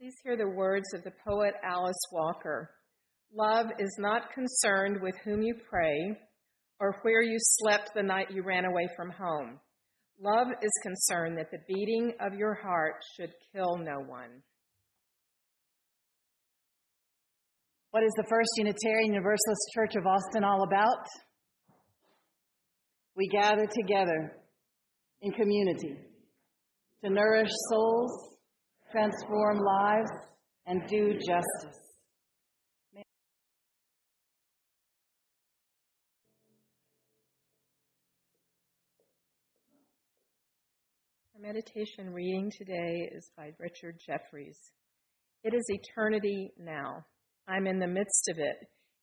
Please hear the words of the poet Alice Walker. Love is not concerned with whom you pray or where you slept the night you ran away from home. Love is concerned that the beating of your heart should kill no one. What is the First Unitarian Universalist Church of Austin all about? We gather together in community to nourish souls transform lives, and do justice. Our meditation reading today is by Richard Jefferies. It is eternity now. I'm in the midst of it.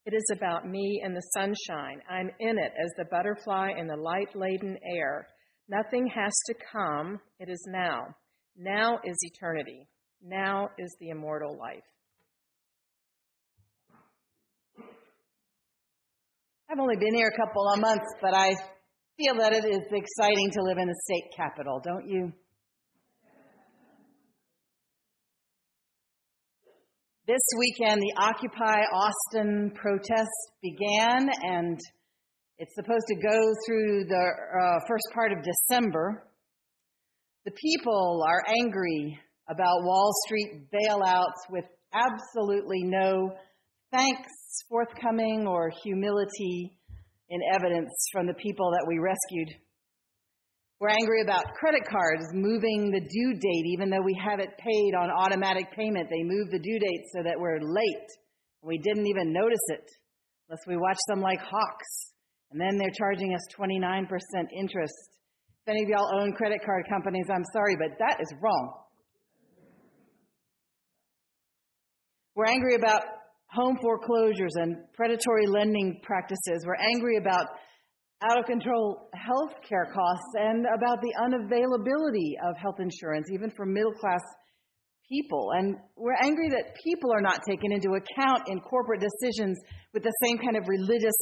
It is about me and the sunshine. I'm in it as the butterfly in the light laden air. Nothing has to come. It is now. Now is eternity. Now is the immortal life. I've only been here a couple of months, but I feel that it is exciting to live in the state capital, don't you? This weekend, the Occupy Austin protest began, and it's supposed to go through the uh, first part of December. The people are angry about Wall Street bailouts with absolutely no thanks forthcoming or humility in evidence from the people that we rescued. We're angry about credit cards moving the due date, even though we have it paid on automatic payment. They move the due date so that we're late. We didn't even notice it unless we watch them like hawks. And then they're charging us 29% interest if any of y'all own credit card companies, I'm sorry, but that is wrong. We're angry about home foreclosures and predatory lending practices. We're angry about out of control health care costs and about the unavailability of health insurance, even for middle class people. And we're angry that people are not taken into account in corporate decisions with the same kind of religious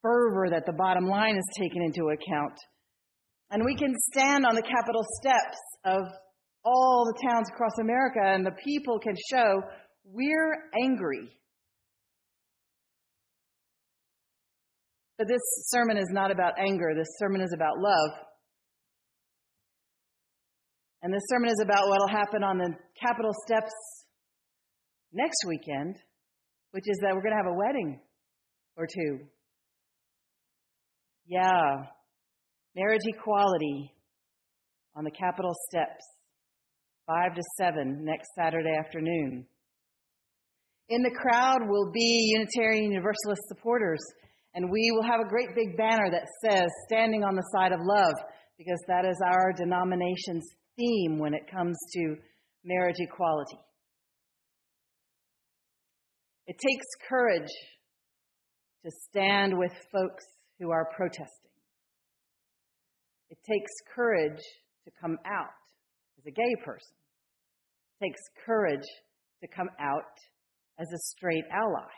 fervor that the bottom line is taken into account. And we can stand on the Capitol steps of all the towns across America, and the people can show we're angry. But this sermon is not about anger, this sermon is about love. And this sermon is about what will happen on the Capitol steps next weekend, which is that we're going to have a wedding or two. Yeah, Marriage equality on the Capitol steps, 5 to 7 next Saturday afternoon. In the crowd will be Unitarian Universalist supporters, and we will have a great big banner that says, Standing on the Side of Love, because that is our denomination's theme when it comes to marriage equality. It takes courage to stand with folks who are protesting. It takes courage to come out as a gay person. It takes courage to come out as a straight ally.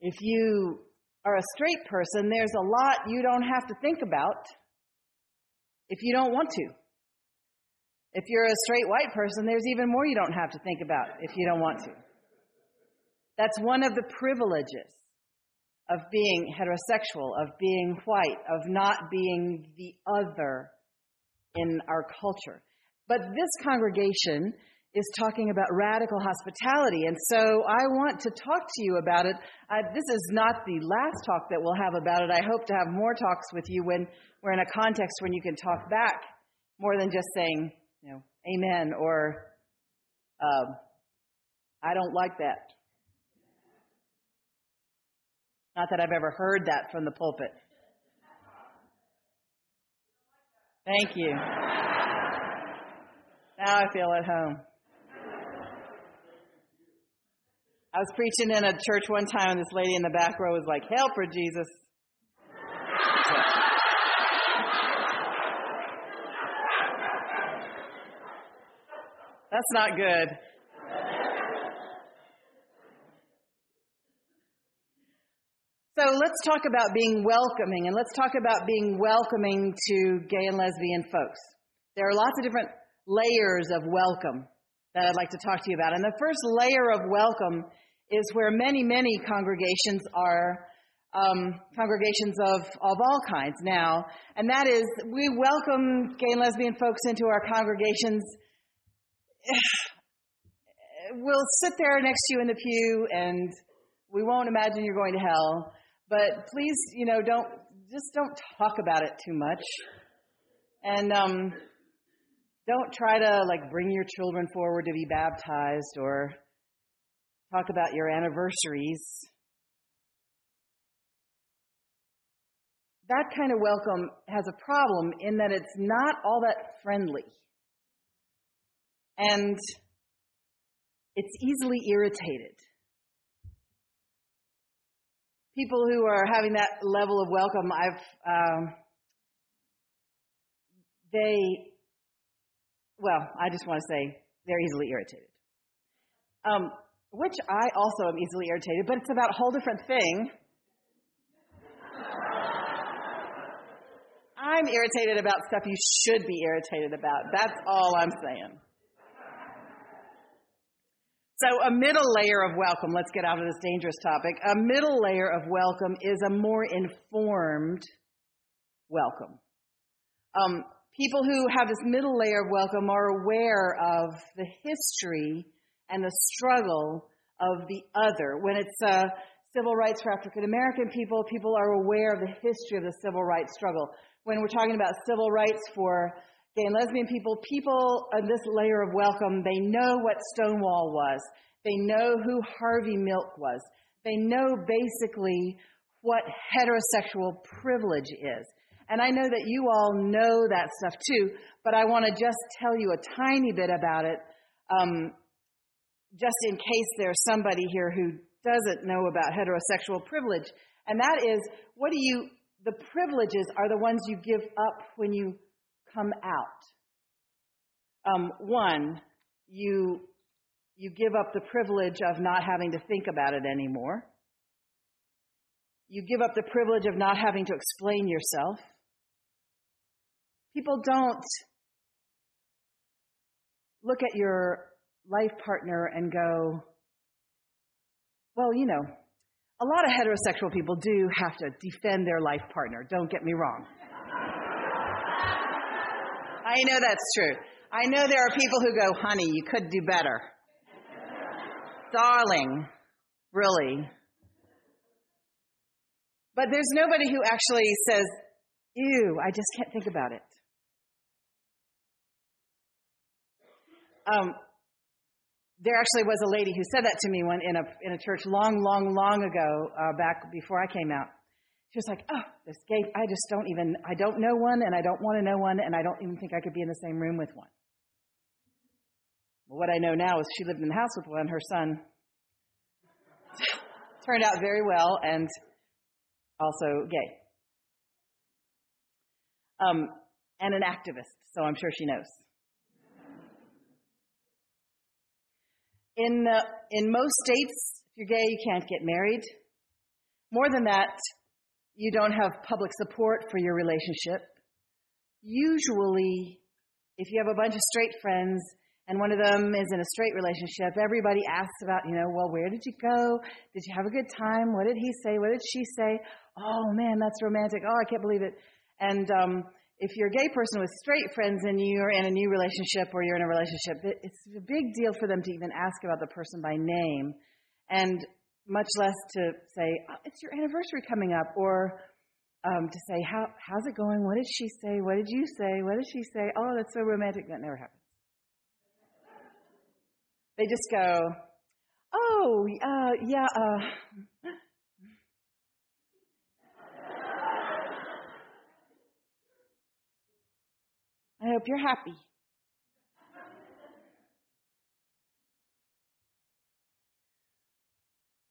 If you are a straight person, there's a lot you don't have to think about if you don't want to. If you're a straight white person, there's even more you don't have to think about if you don't want to. That's one of the privileges of being heterosexual, of being white, of not being the other in our culture. But this congregation is talking about radical hospitality. And so I want to talk to you about it. Uh, this is not the last talk that we'll have about it. I hope to have more talks with you when we're in a context when you can talk back more than just saying, you know, amen or uh, I don't like that. Not that I've ever heard that from the pulpit. Thank you. Now I feel at home. I was preaching in a church one time, and this lady in the back row was like, Help for Jesus. That's not good. So let's talk about being welcoming, and let's talk about being welcoming to gay and lesbian folks. There are lots of different layers of welcome that I'd like to talk to you about. And the first layer of welcome is where many, many congregations are um, congregations of, of all kinds now, and that is we welcome gay and lesbian folks into our congregations. We'll sit there next to you in the pew, and we won't imagine you're going to hell. But please, you know, don't just don't talk about it too much, and um, don't try to like bring your children forward to be baptized or talk about your anniversaries. That kind of welcome has a problem in that it's not all that friendly. And it's easily irritated. People who are having that level of welcome, I've, um, they, well, I just want to say they're easily irritated. Um, which I also am easily irritated, but it's about a whole different thing. I'm irritated about stuff you should be irritated about. That's all I'm saying. So, a middle layer of welcome, let's get out of this dangerous topic. A middle layer of welcome is a more informed welcome. Um, people who have this middle layer of welcome are aware of the history and the struggle of the other. When it's uh, civil rights for African American people, people are aware of the history of the civil rights struggle. When we're talking about civil rights for gay and lesbian people, people on this layer of welcome, they know what Stonewall was. They know who Harvey Milk was. They know basically what heterosexual privilege is. And I know that you all know that stuff too, but I want to just tell you a tiny bit about it, um, just in case there's somebody here who doesn't know about heterosexual privilege. And that is, what do you, the privileges are the ones you give up when you come out. Um, one, you you give up the privilege of not having to think about it anymore. You give up the privilege of not having to explain yourself. People don't look at your life partner and go, well, you know, a lot of heterosexual people do have to defend their life partner. Don't get me wrong. I know that's true. I know there are people who go, honey, you could do better. Darling, really. But there's nobody who actually says, ew, I just can't think about it. Um, there actually was a lady who said that to me in a in a church long, long, long ago, uh, back before I came out. She was like, "Oh, this gay, I just don't even, I don't know one, and I don't want to know one, and I don't even think I could be in the same room with one." Well, what I know now is she lived in the house with one. Her son turned out very well, and also gay, um, and an activist. So I'm sure she knows. In, uh, in most states, if you're gay, you can't get married. More than that, you don't have public support for your relationship. Usually, if you have a bunch of straight friends and one of them is in a straight relationship, everybody asks about, you know, well, where did you go? Did you have a good time? What did he say? What did she say? Oh man, that's romantic. Oh, I can't believe it. And um, if you're a gay person with straight friends and you're in a new relationship or you're in a relationship, it's a big deal for them to even ask about the person by name, and much less to say, oh, "It's your anniversary coming up," or um, to say, "How how's it going? What did she say? What did you say? What did she say? Oh, that's so romantic." That never happens. They just go, "Oh, uh, yeah." Uh, I hope you're happy.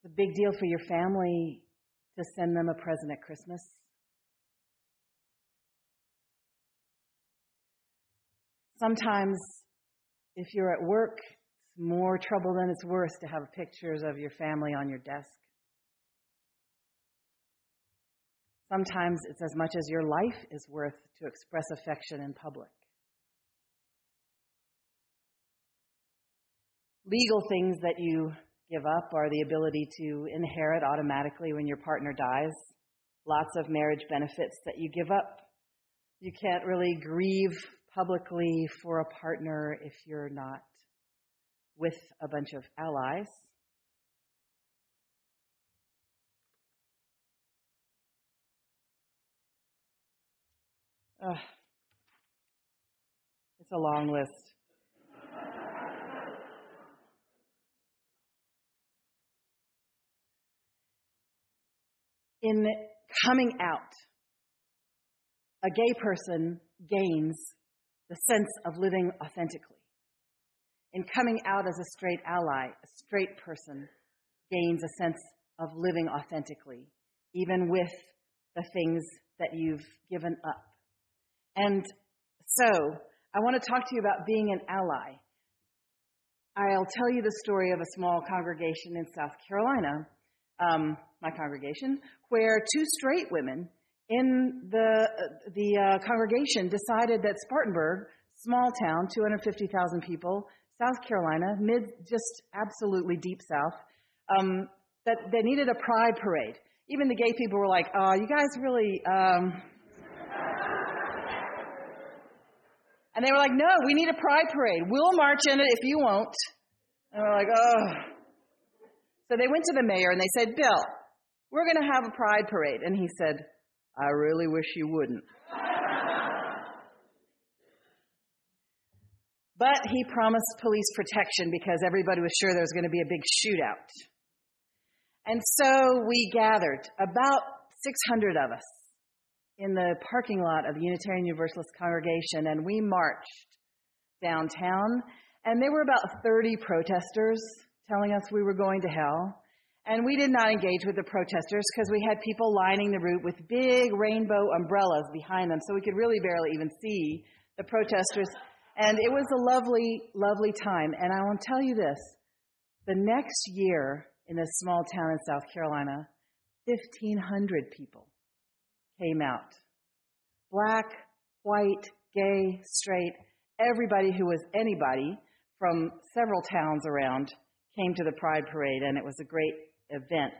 A big deal for your family to send them a present at Christmas. Sometimes, if you're at work, it's more trouble than it's worth to have pictures of your family on your desk. Sometimes it's as much as your life is worth to express affection in public. legal things that you give up are the ability to inherit automatically when your partner dies, lots of marriage benefits that you give up. You can't really grieve publicly for a partner if you're not with a bunch of allies. Ugh. It's a long list. In coming out, a gay person gains the sense of living authentically. In coming out as a straight ally, a straight person gains a sense of living authentically, even with the things that you've given up. And so, I want to talk to you about being an ally. I'll tell you the story of a small congregation in South Carolina, um, my congregation, where two straight women in the, the uh, congregation decided that Spartanburg, small town, 250,000 people, South Carolina, mid, just absolutely deep south, um, that they needed a pride parade. Even the gay people were like, oh, you guys really. Um... and they were like, no, we need a pride parade. We'll march in it if you won't. And we're like, oh. So they went to the mayor and they said, Bill, we're going to have a pride parade. And he said, I really wish you wouldn't. but he promised police protection because everybody was sure there was going to be a big shootout. And so we gathered, about 600 of us, in the parking lot of the Unitarian Universalist congregation, and we marched downtown. And there were about 30 protesters telling us we were going to hell. And we did not engage with the protesters because we had people lining the route with big rainbow umbrellas behind them, so we could really barely even see the protesters. And it was a lovely, lovely time. And I will tell you this the next year in this small town in South Carolina, 1,500 people came out black, white, gay, straight, everybody who was anybody from several towns around came to the Pride Parade, and it was a great event.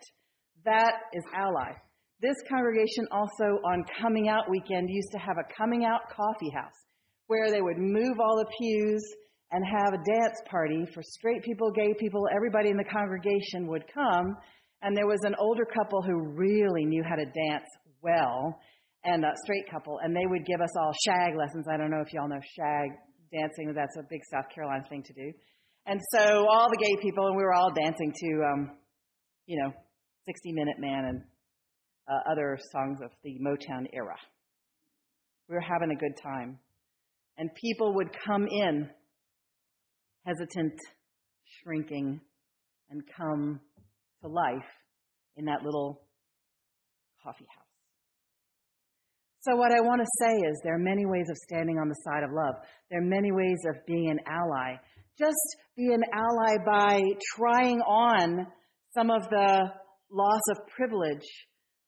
That is ally. This congregation also on coming out weekend used to have a coming out coffee house where they would move all the pews and have a dance party for straight people, gay people, everybody in the congregation would come. And there was an older couple who really knew how to dance well, and a straight couple, and they would give us all shag lessons. I don't know if y'all know shag dancing, that's a big South Carolina thing to do. And so all the gay people, and we were all dancing to um, you know, 60 Minute Man and uh, other songs of the Motown era. We were having a good time. And people would come in hesitant, shrinking, and come to life in that little coffee house. So, what I want to say is there are many ways of standing on the side of love. There are many ways of being an ally. Just be an ally by trying on some of the loss of privilege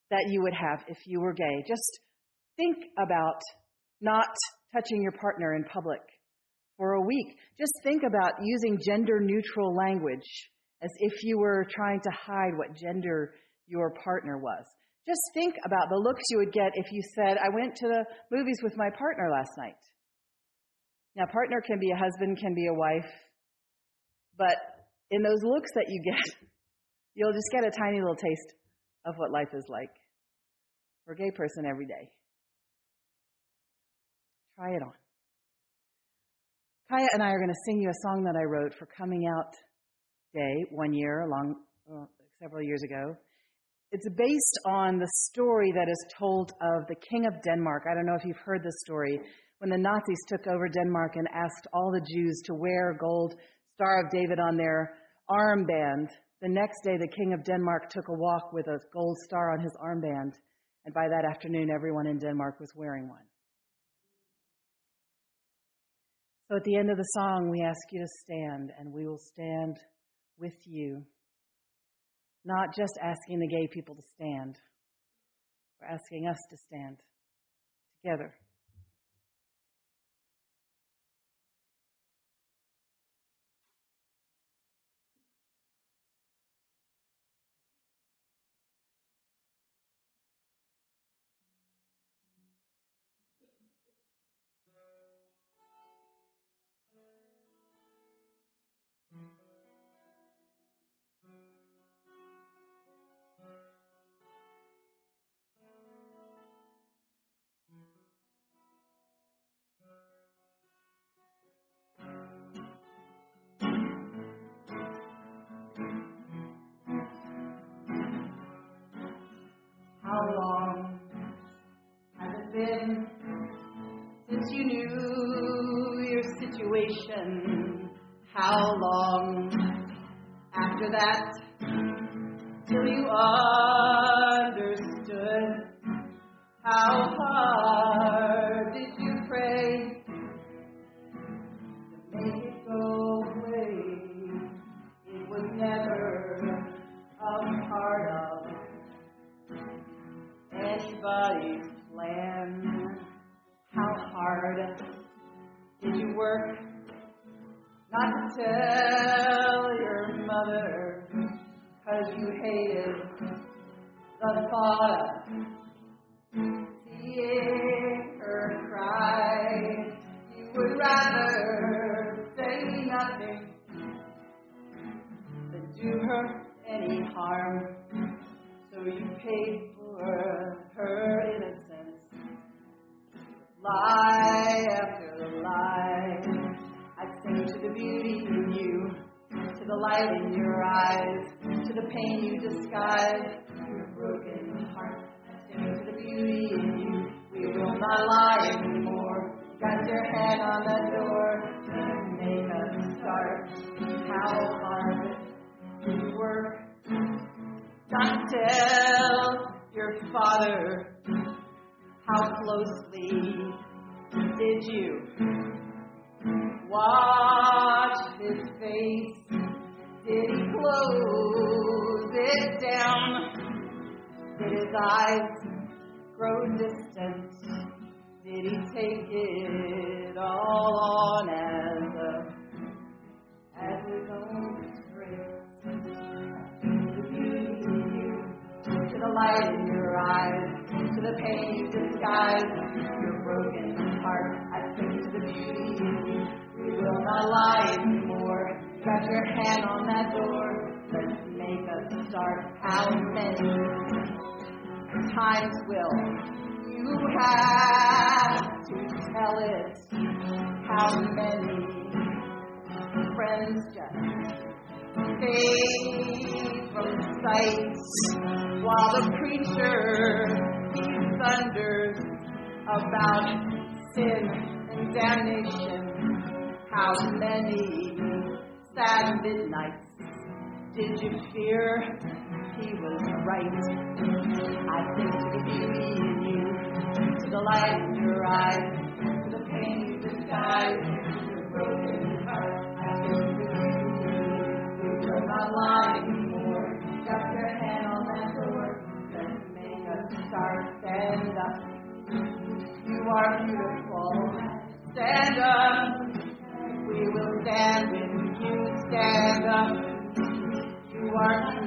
that you would have if you were gay. Just think about not touching your partner in public for a week. Just think about using gender neutral language as if you were trying to hide what gender your partner was. Just think about the looks you would get if you said, I went to the movies with my partner last night. Now, partner can be a husband, can be a wife, but in those looks that you get, You'll just get a tiny little taste of what life is like for a gay person every day. Try it on. Kaya and I are going to sing you a song that I wrote for Coming Out Day one year, long, well, uh, several years ago. It's based on the story that is told of the King of Denmark. I don't know if you've heard this story. When the Nazis took over Denmark and asked all the Jews to wear gold Star of David on their armband, the next day, the King of Denmark took a walk with a gold star on his armband, and by that afternoon, everyone in Denmark was wearing one. So at the end of the song, we ask you to stand, and we will stand with you. Not just asking the gay people to stand, we're asking us to stand together. How long after that till you understood? How hard did you pray to make it go away? It was never a part of anybody's plan. How hard did you work not to tell your mother cause you hated the thought of seeing her cry? You would rather say nothing than do her any harm. So you paid for her innocence lie after lie. Beauty in you, to the light in your eyes, to the pain you disguise, your broken heart. To the beauty in you. We will not lie anymore. Got your hand on the door to make us start. How hard you work? Not tell your father how closely did you watch his face? Did he close it down? Did his eyes grow distant? Did he take it all on as a, as his own you, to the light in your eyes, to the pain you disguise, Not anymore. Got your hand on that door. Let's make us start. How many times will you have to tell it? How many friends just fade from sight while the preacher he thunders about sin and damnation. How many sad midnights did you fear he was right? I think to beauty in you, to the light in your eyes, You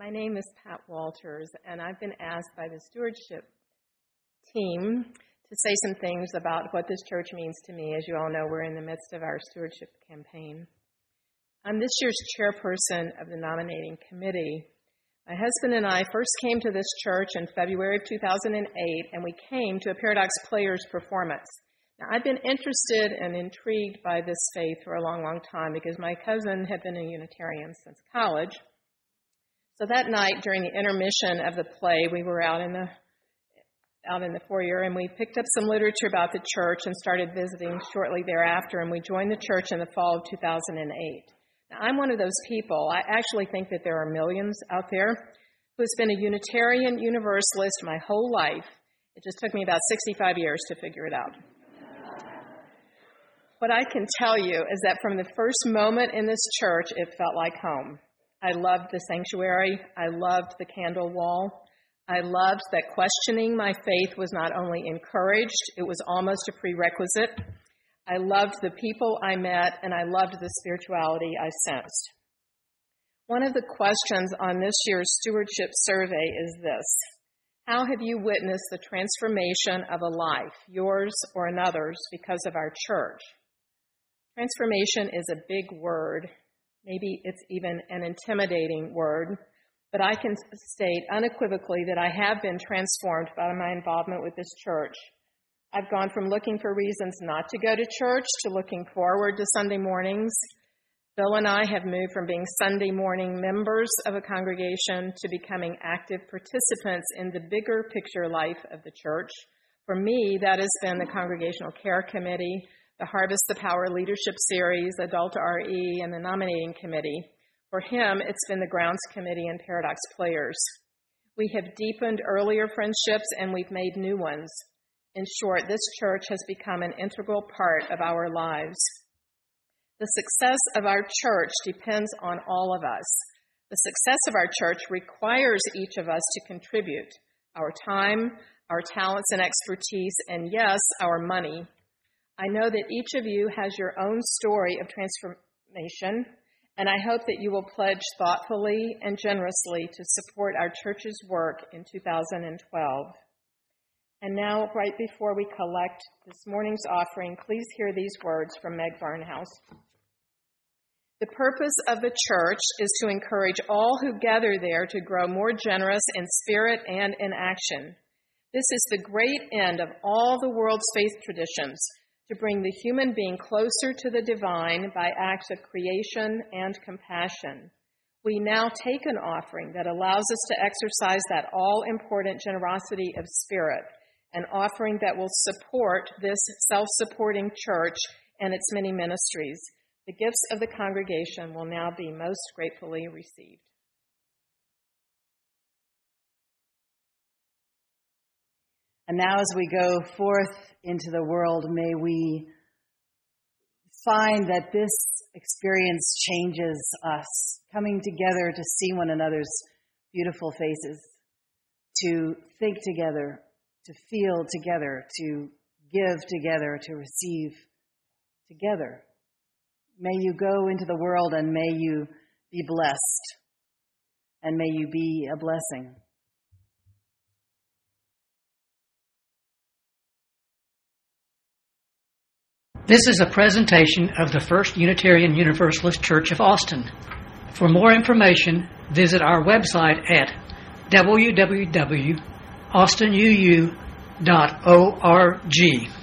My name is Pat Walters, and I've been asked by the stewardship team to say some things about what this church means to me. As you all know, we're in the midst of our stewardship campaign. I'm this year's chairperson of the nominating committee. My husband and I first came to this church in February of 2008, and we came to a Paradox Players performance. Now, I've been interested and intrigued by this faith for a long, long time because my cousin had been a Unitarian since college. So that night during the intermission of the play, we were out in the out in the foyer and we picked up some literature about the church and started visiting shortly thereafter and we joined the church in the fall of 2008. Now, I'm one of those people. I actually think that there are millions out there who has been a Unitarian Universalist my whole life. It just took me about 65 years to figure it out. What I can tell you is that from the first moment in this church, it felt like home. I loved the sanctuary. I loved the candle wall. I loved that questioning my faith was not only encouraged, it was almost a prerequisite. I loved the people I met, and I loved the spirituality I sensed. One of the questions on this year's stewardship survey is this How have you witnessed the transformation of a life, yours or another's, because of our church? Transformation is a big word. Maybe it's even an intimidating word, but I can state unequivocally that I have been transformed by my involvement with this church. I've gone from looking for reasons not to go to church to looking forward to Sunday mornings. Bill and I have moved from being Sunday morning members of a congregation to becoming active participants in the bigger picture life of the church. For me, that has been the Congregational Care Committee, the Harvest the Power Leadership Series, Adult RE, and the Nominating Committee. For him, it's been the Grounds Committee and Paradox Players. We have deepened earlier friendships and we've made new ones. In short, this church has become an integral part of our lives. The success of our church depends on all of us. The success of our church requires each of us to contribute our time, our talents and expertise, and yes, our money. I know that each of you has your own story of transformation, and I hope that you will pledge thoughtfully and generously to support our church's work in 2012. And now, right before we collect this morning's offering, please hear these words from Meg Barnhouse. The purpose of the church is to encourage all who gather there to grow more generous in spirit and in action. This is the great end of all the world's faith traditions to bring the human being closer to the divine by acts of creation and compassion. We now take an offering that allows us to exercise that all important generosity of spirit, an offering that will support this self supporting church and its many ministries. The gifts of the congregation will now be most gratefully received. And now, as we go forth into the world, may we find that this experience changes us, coming together to see one another's beautiful faces, to think together, to feel together, to give together, to receive together. May you go into the world and may you be blessed, and may you be a blessing. This is a presentation of the First Unitarian Universalist Church of Austin. For more information, visit our website at www.austinuu.org.